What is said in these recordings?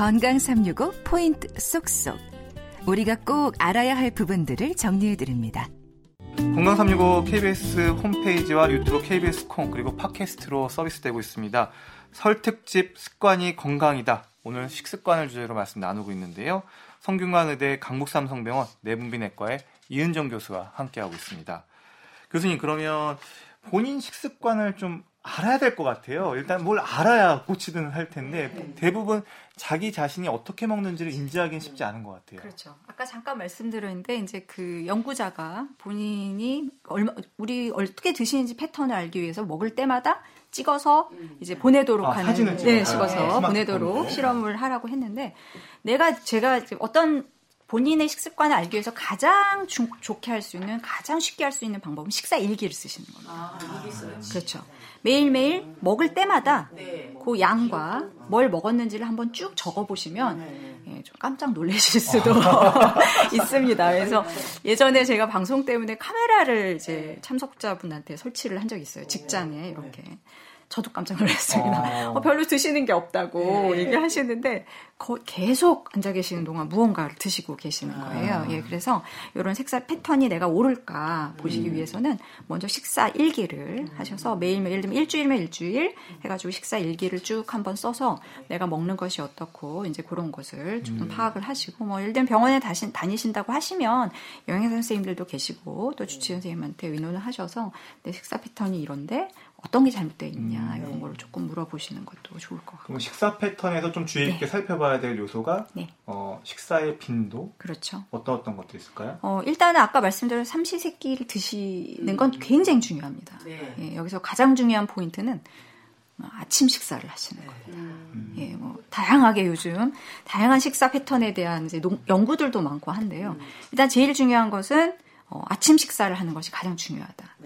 건강 365 포인트 쏙쏙. 우리가 꼭 알아야 할 부분들을 정리해 드립니다. 건강 365 KBS 홈페이지와 유튜브 KBS 콩 그리고 팟캐스트로 서비스되고 있습니다. 설 특집 습관이 건강이다. 오늘 식습관을 주제로 말씀 나누고 있는데요. 성균관의대 강북삼성병원 내분비내과의 이은정 교수와 함께하고 있습니다. 교수님 그러면 본인 식습관을 좀 알아야 될 것 같아요. 일단 뭘 알아야 고치든 할 텐데 네. 대부분 자기 자신이 어떻게 먹는지를 인지하기는 쉽지 않은 것 같아요. 그렇죠. 아까 잠깐 말씀드렸는데 이제 그 연구자가 본인이 얼마 우리 어떻게 드시는지 패턴을 알기 위해서 먹을 때마다 찍어서 이제 보내도록 아, 하는 네, 찍어서 네. 보내도록 네. 실험을 하라고 했는데 내가 제가 어떤 본인의 식습관을 알기 위해서 가장 주, 좋게 할 수 있는 가장 쉽게 할 수 있는 방법은 식사 일기를 쓰시는 겁니다. 아. 그렇죠. 매일매일 먹을 때마다 네. 그 양과 뭘 먹었는지를 한번 쭉 적어 보시면 네. 예, 좀 깜짝 놀라실 수도 있습니다. 그래서 예전에 제가 방송 때문에 카메라를 이제 참석자분한테 설치를 한 적이 있어요. 직장에 이렇게. 저도 깜짝 놀랐습니다. 어. 어, 별로 드시는 게 없다고 네. 얘기하시는데 거, 계속 앉아 계시는 동안 무언가를 드시고 계시는 아. 거예요. 아. 예, 그래서 이런 식사 패턴이 내가 오를까 보시기 음. 위해서는 먼저 식사 일기를 하셔서 매일매일 예를 들면 일주일면 일주일 해가지고 식사 일기를 쭉 한번 써서 내가 먹는 것이 어떻고 이제 그런 것을 좀 음. 파악을 하시고 뭐 예를 들면 병원에 다시, 다니신다고 하시면 영양사 선생님들도 계시고 또 주치 선생님한테 의논을 하셔서 내 식사 패턴이 이런데 어떤 게 잘못되어 있냐 음, 이런 걸 조금 물어보시는 것도 좋을 것 같고. 식사 패턴에서 좀 주의 있게 네. 살펴봐야 될 요소가 네. 어, 식사의 빈도. 그렇죠. 어떤 어떤 것도 있을까요? 어, 일단은 아까 말씀드린 삼시세끼를 드시는 건 음. 굉장히 중요합니다. 네. 예, 여기서 가장 중요한 포인트는 아침 식사를 하시는 거예요. 음. 예, 뭐 다양하게 요즘 다양한 식사 패턴에 대한 이제 농, 연구들도 많고 한데요. 음. 일단 제일 중요한 것은 어, 아침 식사를 하는 것이 가장 중요하다.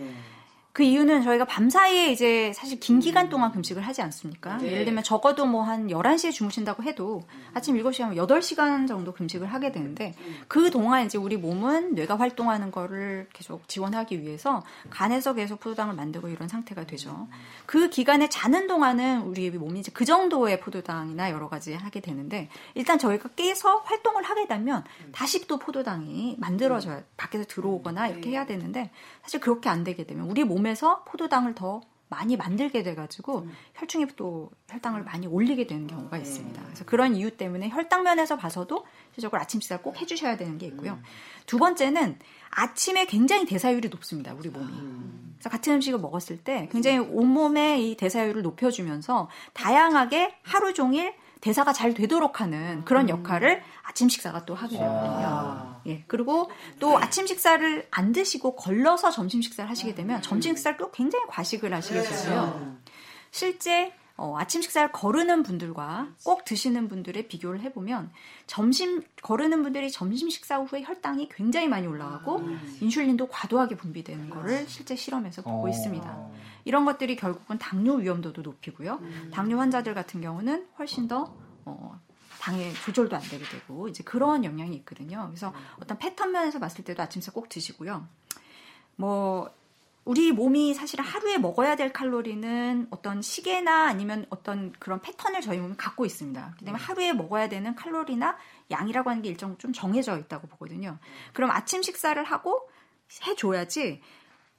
네. 그 이유는 저희가 밤 사이에 이제 사실 긴 기간 동안 금식을 하지 않습니까? 네. 예를 들면 적어도 뭐 한 11시에 주무신다고 해도 아침 7시 하면 8시간 정도 금식을 하게 되는데 그 동안 이제 우리 몸은 뇌가 활동하는 거를 계속 지원하기 위해서 간에서 계속 포도당을 만들고 이런 상태가 되죠. 그 기간에 자는 동안은 우리 몸이 이제 그 정도의 포도당이나 여러 가지 하게 되는데 일단 저희가 깨서 활동을 하게 되면 다시 또 포도당이 만들어져야 밖에서 들어오거나 이렇게 해야 되는데 사실 그렇게 안 되게 되면 우리 몸 몸에서 포도당을 더 많이 만들게 돼가지고 음. 혈중이 또 혈당을 많이 올리게 되는 경우가 있습니다. 음. 그래서 그런 이유 때문에 혈당 면에서 봐서도 실적으로 아침 식사를 꼭 해주셔야 되는 게 있고요. 음. 두 번째는 아침에 굉장히 대사율이 높습니다. 우리 몸이. 음. 그래서 같은 음식을 먹었을 때 굉장히 온몸의 이 대사율을 높여주면서 다양하게 하루 종일 대사가 잘 되도록 하는 그런 음. 역할을 아침 식사가 또 하게 되거든요. 아. 예. 그리고 또 아침 식사를 안 드시고 걸러서 점심 식사를 하시게 되면 점심 식사를 또 굉장히 과식을 하시게 되고요. 실제 어, 아침 식사를 거르는 분들과 꼭 드시는 분들의 비교를 해보면 점심 거르는 분들이 점심 식사 후에 혈당이 굉장히 많이 올라가고 인슐린도 과도하게 분비되는 것을 실제 실험에서 보고 어. 있습니다. 이런 것들이 결국은 당뇨 위험도도 높이고요. 당뇨 환자들 같은 경우는 훨씬 더 어, 당의 조절도 안 되게 되고 이제 그런 영향이 있거든요. 그래서 어떤 패턴 면에서 봤을 때도 아침 식사 꼭 드시고요. 뭐 우리 몸이 사실 하루에 먹어야 될 칼로리는 어떤 시계나 아니면 어떤 그런 패턴을 저희 몸이 갖고 있습니다. 그다음에 하루에 먹어야 되는 칼로리나 양이라고 하는 게 일정 좀 정해져 있다고 보거든요. 그럼 아침 식사를 하고 해줘야지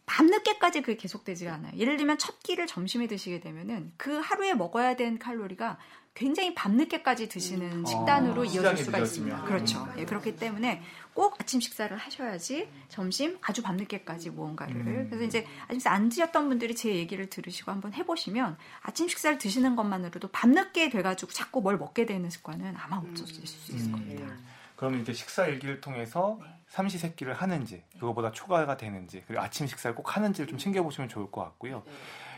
밤늦게까지 그게 계속되지가 않아요. 예를 들면 첫 끼를 점심에 드시게 되면은 그 하루에 먹어야 되는 칼로리가 굉장히 밤늦게까지 드시는 음. 식단으로 어, 이어질 수가 있습니다. 그렇죠. 예, 그렇기 때문에 꼭 아침 식사를 하셔야지 점심 아주 밤늦게까지 무언가를. 음. 그래서 이제 아침 식사 안 드셨던 분들이 제 얘기를 들으시고 한번 해보시면 아침 식사를 드시는 것만으로도 밤늦게 돼가지고 자꾸 뭘 먹게 되는 습관은 아마 없어질 수 있을 음. 겁니다. 그러면 이제 식사 일기를 통해서 네. 삼시세끼를 하는지 그거보다 초과가 되는지 그리고 아침 식사를 꼭 하는지를 좀 챙겨보시면 좋을 것 같고요. 네.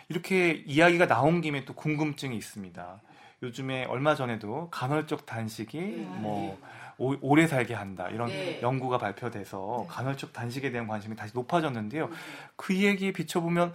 이렇게 이야기가 나온 김에 또 궁금증이 있습니다. 요즘에 얼마 전에도 간헐적 단식이 네. 뭐 오, 오래 살게 한다 이런 네. 연구가 발표돼서 네. 간헐적 단식에 대한 관심이 다시 높아졌는데요. 음. 그 얘기에 비춰보면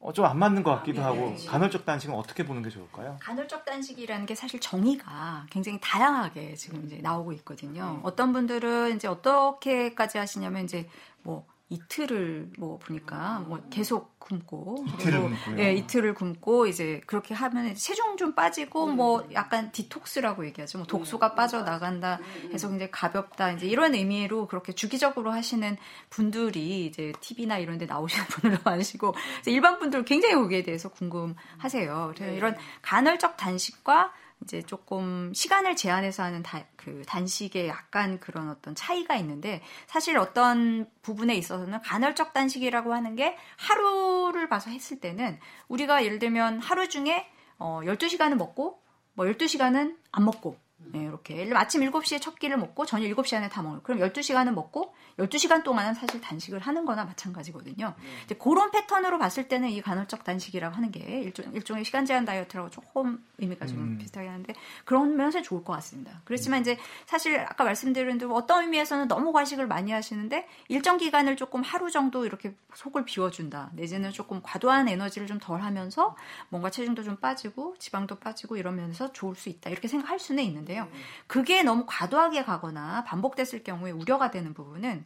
어, 좀 안 맞는 것 같기도 아, 네. 하고 간헐적 단식은 어떻게 보는 게 좋을까요? 간헐적 단식이라는 게 사실 정의가 굉장히 다양하게 지금 이제 나오고 있거든요. 네. 어떤 분들은 이제 어떻게까지 하시냐면 이제 뭐 이틀을 뭐 보니까 뭐 계속 굶고 이틀을 굶고요. 예, 이틀을 굶고 이제 그렇게 하면 체중 좀 빠지고 뭐 약간 디톡스라고 얘기하죠. 뭐 독소가 빠져 나간다 해서 이제 가볍다 이제 이런 의미로 그렇게 주기적으로 하시는 분들이 이제 TV나 이런 데 나오시는 분들도 많으시고 일반 분들 굉장히 거기에 대해서 궁금하세요. 그래서 이런 간헐적 단식과 이제 조금 시간을 제한해서 하는 다, 그 단식에 약간 그런 어떤 차이가 있는데 사실 어떤 부분에 있어서는 간헐적 단식이라고 하는 게 하루를 봐서 했을 때는 우리가 예를 들면 하루 중에 어 12시간은 먹고 뭐 12시간은 안 먹고 네, 이렇게. 아침 7시에 첫 끼를 먹고 저녁 7시 안에 다 먹어요. 그럼 12시간은 먹고 12시간 동안은 사실 단식을 하는 거나 마찬가지거든요. 네. 이제 그런 패턴으로 봤을 때는 이 간헐적 단식이라고 하는 게 일종, 일종의 시간 제한 다이어트라고 조금 의미가 좀 음. 비슷하게 하는데 그런 면에서 좋을 것 같습니다. 그렇지만 이제 사실 아까 말씀드린 대로 어떤 의미에서는 너무 과식을 많이 하시는데 일정 기간을 조금 하루 정도 이렇게 속을 비워준다. 내지는 조금 과도한 에너지를 좀 덜 하면서 뭔가 체중도 좀 빠지고 지방도 빠지고 이러면서 좋을 수 있다. 이렇게 생각할 수는 있는데요. 있는데요. 그게 너무 과도하게 가거나 반복됐을 경우에 우려가 되는 부분은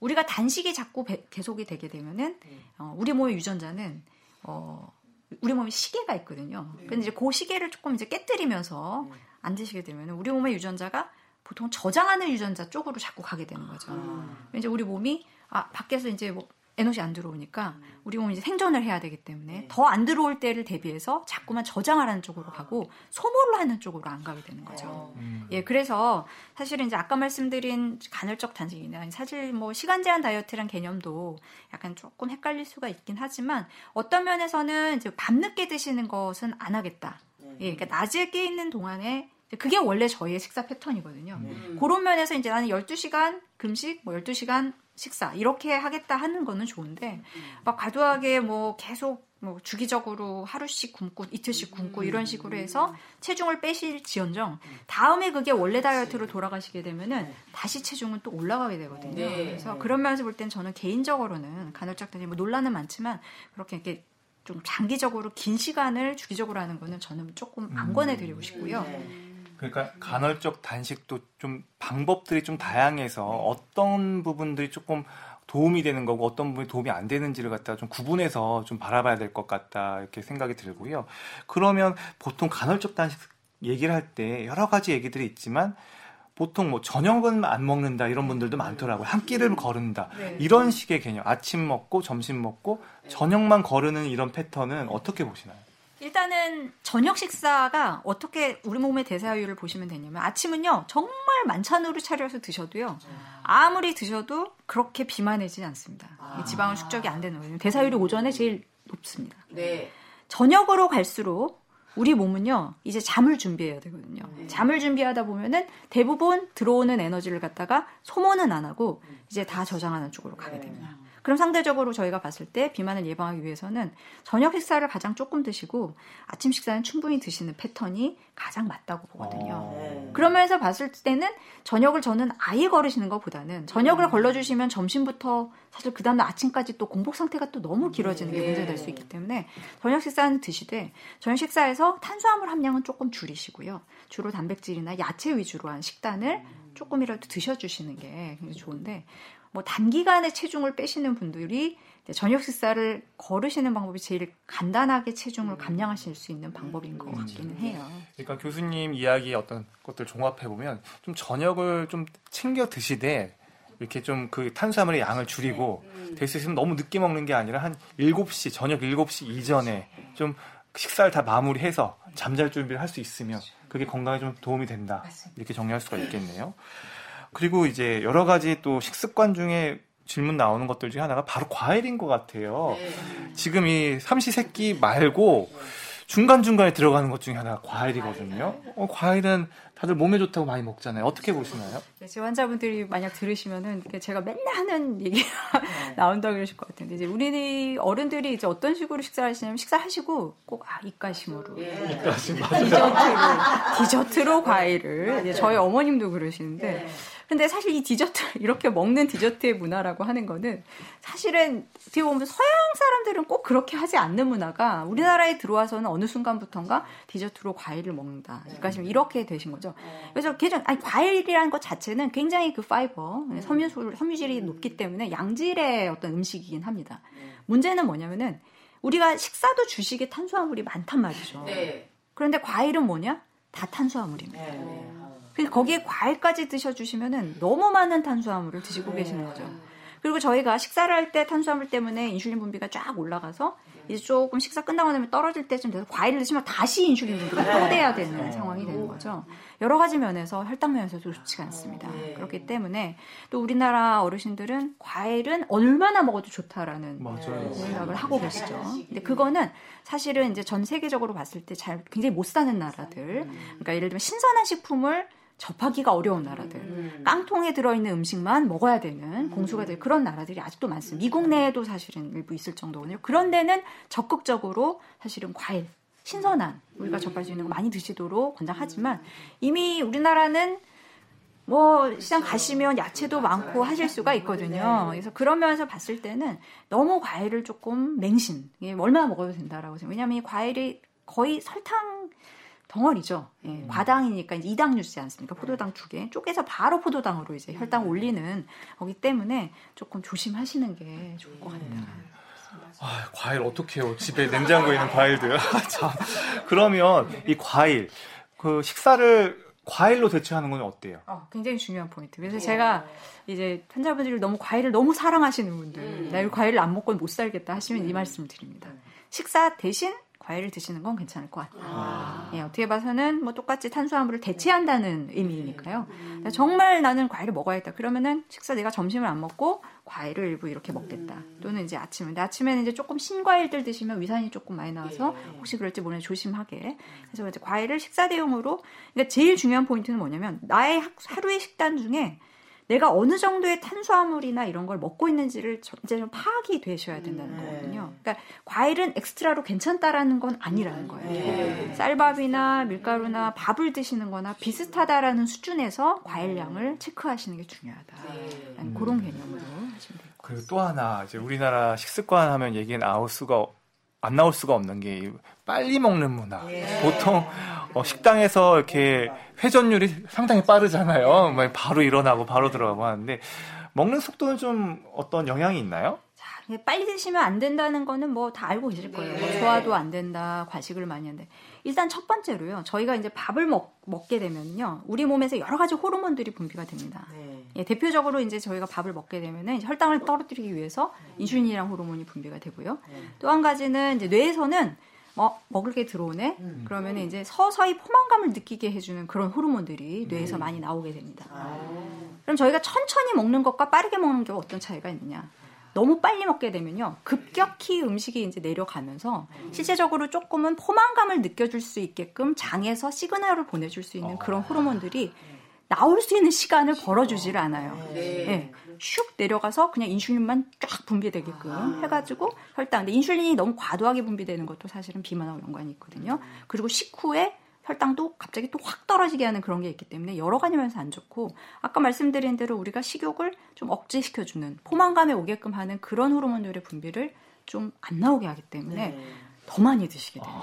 우리가 단식이 자꾸 배, 계속이 되게 되면은 어, 우리 몸의 유전자는 어, 우리 몸에 시계가 있거든요. 근데 이제 그 시계를 조금 이제 깨뜨리면서 안 드시게 되면 우리 몸의 유전자가 보통 저장하는 유전자 쪽으로 자꾸 가게 되는 거죠. 아. 이제 우리 몸이 아 밖에서 이제 뭐 에너지 안 들어오니까 우리 몸이 이제 생존을 해야 되기 때문에 네. 더안 들어올 때를 대비해서 자꾸만 저장하라는 쪽으로 가고 소모를 하는 쪽으로 안 가게 되는 거죠. 어. 음. 예, 그래서 사실은 이제 아까 말씀드린 간헐적 단식이나 사실 뭐 시간 제한 다이어트란 개념도 약간 조금 헷갈릴 수가 있긴 하지만 어떤 면에서는 이제 밤늦게 드시는 것은 안 하겠다. 네. 예, 그러니까 낮에 깨 있는 동안에 그게 원래 저희의 식사 패턴이거든요. 음. 그런 면에서 이제 나는 12시간 금식, 뭐 12시간 식사 이렇게 하겠다 하는 거는 좋은데 막 과도하게 뭐 계속 뭐 주기적으로 하루씩 굶고 이틀씩 굶고 이런 식으로 해서 체중을 빼실 지언정 다음에 그게 원래 다이어트로 돌아가시게 되면은 다시 체중은 또 올라가게 되거든요. 네. 그래서 그런 면에서 볼 때는 저는 개인적으로는 간헐적 단위 뭐 논란은 많지만 그렇게 이렇게 좀 장기적으로 긴 시간을 주기적으로 하는 거는 저는 조금 안 권해드리고 싶고요. 네. 그러니까 간헐적 단식도 좀 방법들이 좀 다양해서 어떤 부분들이 조금 도움이 되는 거고 어떤 부분이 도움이 안 되는지를 갖다가 좀 구분해서 좀 바라봐야 될 것 같다 이렇게 생각이 들고요. 그러면 보통 간헐적 단식 얘기를 할 때 여러 가지 얘기들이 있지만 보통 뭐 저녁은 안 먹는다 이런 분들도 많더라고요. 한 끼를 거른다. 네. 이런 식의 개념. 아침 먹고 점심 먹고 저녁만 거르는 이런 패턴은 어떻게 보시나요? 일단은 저녁 식사가 어떻게 우리 몸의 대사율을 보시면 되냐면 아침은요 정말 만찬으로 차려서 드셔도요 아무리 드셔도 그렇게 비만해지지 않습니다. 아. 지방은 축적이 안 되는 거예요. 대사율이 오전에 제일 높습니다. 네. 저녁으로 갈수록 우리 몸은요 이제 잠을 준비해야 되거든요. 네. 잠을 준비하다 보면은 대부분 들어오는 에너지를 갖다가 소모는 안 하고 이제 다 저장하는 쪽으로 가게 됩니다. 그럼 상대적으로 저희가 봤을 때 비만을 예방하기 위해서는 저녁 식사를 가장 조금 드시고 아침 식사는 충분히 드시는 패턴이 가장 맞다고 보거든요. 어. 그러면서 봤을 때는 저녁을 저는 아예 거르시는 것보다는 저녁을 음. 걸러주시면 점심부터 사실 그 다음날 아침까지 또 공복 상태가 또 너무 길어지는 게 네. 문제될 수 있기 때문에 저녁 식사는 드시되 저녁 식사에서 탄수화물 함량은 조금 줄이시고요. 주로 단백질이나 야채 위주로 한 식단을 음. 조금이라도 드셔주시는 게 굉장히 좋은데 뭐 단기간에 체중을 빼시는 분들이 저녁 식사를 거르시는 방법이 제일 간단하게 체중을 음. 감량하실 수 있는 방법인 것 음. 같기는 해요. 그러니까 교수님 이야기 어떤 것들 종합해 보면 좀 저녁을 좀 챙겨 드시되 이렇게 좀 그 탄수화물의 양을 줄이고 네. 음. 될수 있으면 너무 늦게 먹는 게 아니라 한 7시 저녁 7시 이전에 좀 식사를 다 마무리해서 잠잘 준비를 할 수 있으면 그게 건강에 좀 도움이 된다. 이렇게 정리할 수가 있겠네요. 그리고 이제 여러 가지 또 식습관 중에 질문 나오는 것들 중에 하나가 바로 과일인 것 같아요. 네. 지금 이 삼시세끼 말고 중간중간에 들어가는 것 중에 하나가 과일이거든요. 어, 과일은 다들 몸에 좋다고 많이 먹잖아요. 어떻게 보시나요? 네, 제 환자분들이 만약 들으시면은 제가 맨날 하는 얘기가 네. 나온다고 그러실 것 같은데 이제 우리 어른들이 이제 어떤 식으로 식사를 하시냐면 식사하시고 꼭 아, 입가심으로 네. 입가심 디저트로 디저트로 과일을 이제 저희 어머님도 그러시는데 네. 근데 사실 이 디저트 이렇게 먹는 디저트의 문화라고 하는 거는 사실은 어떻게 보면 서양 사람들은 꼭 그렇게 하지 않는 문화가 우리나라에 들어와서는 어느 순간부터인가 디저트로 과일을 먹는다. 그러니까 지금 이렇게 되신 거죠. 그래서 개정 아니 과일이라는 것 자체는 굉장히 그 파이버 섬유질 섬유질이 높기 때문에 양질의 어떤 음식이긴 합니다. 문제는 뭐냐면은 우리가 식사도 주식에 탄수화물이 많단 말이죠. 네. 그런데 과일은 뭐냐? 다 탄수화물입니다. 네. 그래서 거기에 과일까지 드셔주시면은 너무 많은 탄수화물을 드시고 계시는 거죠. 그리고 저희가 식사를 할 때 탄수화물 때문에 인슐린 분비가 쫙 올라가서 이제 조금 식사 끝나고 나면 떨어질 때쯤 돼서 과일을 드시면 다시 인슐린 분비가 또 돼야 되는 상황이 되는 거죠. 여러 가지 면에서 혈당 면에서도 좋지가 않습니다. 그렇기 때문에 또 우리나라 어르신들은 과일은 얼마나 먹어도 좋다라는 맞아요. 생각을 하고 계시죠. 근데 그거는 사실은 이제 전 세계적으로 봤을 때 잘 굉장히 못 사는 나라들, 그러니까 예를 들면 신선한 식품을 접하기가 어려운 나라들, 음. 깡통에 들어있는 음식만 먹어야 되는 음. 공수가 될 그런 나라들이 아직도 많습니다. 미국 내에도 사실은 일부 있을 정도거든요. 그런 데는 적극적으로 사실은 과일, 신선한 우리가 접할 수 있는 거 많이 드시도록 권장하지만 이미 우리나라는 뭐 시장 가시면 야채도 많고 하실 수가 있거든요. 그래서 그런 면에서 봤을 때는 너무 과일을 조금 맹신, 얼마나 먹어도 된다라고 생각해요. 왜냐하면 이 과일이 거의 설탕 덩어리죠. 예, 음. 과당이니까 이제 2당 유지 않습니까? 포도당 두 개. 쪼개서 바로 포도당으로 이제 혈당 음. 올리는 거기 때문에 조금 조심하시는 게 좋을 것 같아요. 음. 아, 과일 어떻게 해요? 집에 냉장고에 있는 과일들. 아, 참. 그러면 이 과일, 그 식사를 과일로 대체하는 건 어때요? 어, 굉장히 중요한 포인트. 그래서 제가 이제 환자분들이 너무 과일을 너무 사랑하시는 분들, 음. 나이 과일을 안 먹고는 못 살겠다 하시면 이 말씀을 드립니다. 식사 대신 과일을 드시는 건 괜찮을 것 같아요. 아. 예, 어떻게 봐서는 뭐 똑같이 탄수화물을 대체한다는 의미니까요. 음. 정말 나는 과일을 먹어야겠다. 그러면은 식사 내가 점심을 안 먹고 과일을 일부 이렇게 먹겠다. 음. 또는 이제 아침에. 근데 아침에는 이제 조금 신과일들 드시면 위산이 조금 많이 나와서 예. 혹시 그럴지 모르니 조심하게. 그래서 이제 과일을 식사 대용으로. 그러니까 제일 중요한 포인트는 뭐냐면 나의 하루의 식단 중에 내가 어느 정도의 탄수화물이나 이런 걸 먹고 있는지를 이제 좀 파악이 되셔야 된다는 음, 네. 거거든요. 그러니까 과일은 엑스트라로 괜찮다라는 건 아니라는 거예요. 네. 쌀밥이나 밀가루나 밥을 드시는 거나 비슷하다라는 수준에서 과일량을 체크하시는 게 중요하다. 네. 그런 개념으로 하시면 돼요. 그리고 또 하나 이제 우리나라 식습관 하면 얘기는 나올 수가 안 나올 수가 없는 게 빨리 먹는 문화. 예. 보통 어, 식당에서 이렇게 회전율이 상당히 빠르잖아요. 뭐 바로 일어나고 바로 들어가고 하는데 먹는 속도는 좀 어떤 영향이 있나요? 자, 빨리 드시면 안 된다는 거는 뭐 다 알고 계실 거예요. 네. 뭐 소화도 안 된다, 과식을 많이 하는데 일단 첫 번째로요. 저희가 이제 밥을 먹, 먹게 되면요. 우리 몸에서 여러 가지 호르몬들이 분비가 됩니다. 네. 예, 대표적으로 이제 저희가 밥을 먹게 되면은 혈당을 떨어뜨리기 위해서 인슐린이랑 호르몬이 분비가 되고요. 네. 또한 가지는 이제 뇌에서는 어, 먹을 게 들어오네? 음. 그러면 이제 서서히 포만감을 느끼게 해주는 그런 호르몬들이 뇌에서 음. 많이 나오게 됩니다. 아. 그럼 저희가 천천히 먹는 것과 빠르게 먹는 게 어떤 차이가 있느냐? 너무 빨리 먹게 되면요. 급격히 음식이 이제 내려가면서 실제적으로 조금은 포만감을 느껴줄 수 있게끔 장에서 시그널을 보내줄 수 있는 그런 호르몬들이 나올 수 있는 시간을 벌어주질 않아요. 네. 네. 슉 내려가서 그냥 인슐린만 쫙 분비되게끔 아. 해가지고 혈당. 근데 인슐린이 너무 과도하게 분비되는 것도 사실은 비만하고 연관이 있거든요. 그리고 식후에 혈당도 갑자기 또 확 떨어지게 하는 그런 게 있기 때문에 여러 가지 면에서 안 좋고 아까 말씀드린 대로 우리가 식욕을 좀 억제시켜주는 포만감에 오게끔 하는 그런 호르몬들의 분비를 좀 안 나오게 하기 때문에 네. 더 많이 드시게 돼요.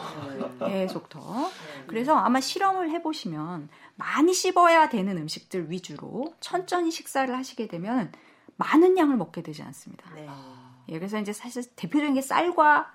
아. 계속 더. 그래서 아마 실험을 해보시면 많이 씹어야 되는 음식들 위주로 천천히 식사를 하시게 되면 많은 양을 먹게 되지 않습니다. 네. 예, 그래서 이제 사실 대표적인 게 쌀과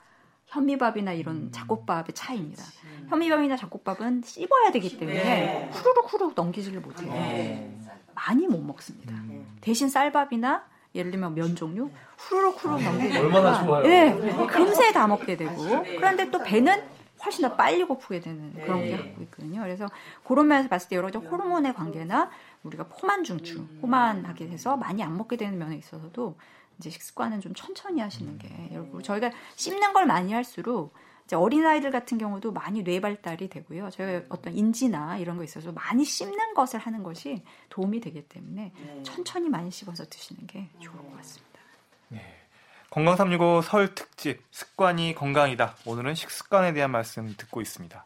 현미밥이나 이런 음. 잡곡밥의 차이입니다. 음. 현미밥이나 잡곡밥은 씹어야 되기 때문에 네. 후루룩 후루룩 넘기지를 못해요. 네. 많이 못 먹습니다. 음. 대신 쌀밥이나 예를 들면 면 종류? 후루룩 후루룩 아, 넘기게 얼마나 좋아요. 네, 금세 다 먹게 되고. 그런데 또 배는 훨씬 더 빨리 고프게 되는 그런 게 갖고 있거든요. 그래서 그런 면에서 봤을 때 여러 가지 호르몬의 관계나 우리가 포만 중추, 포만하게 돼서 많이 안 먹게 되는 면에 있어서도 이제 식습관은 좀 천천히 하시는 게 여러분 저희가 씹는 걸 많이 할수록 어린아이들 같은 경우도 많이 뇌 발달이 되고요. 저희가 어떤 인지나 이런 거 있어서 많이 씹는 것을 하는 것이 도움이 되기 때문에 네. 천천히 많이 씹어서 드시는 게 좋을 것 같습니다. 네. 건강 365 설 특집 습관이 건강이다. 오늘은 식습관에 대한 말씀 듣고 있습니다.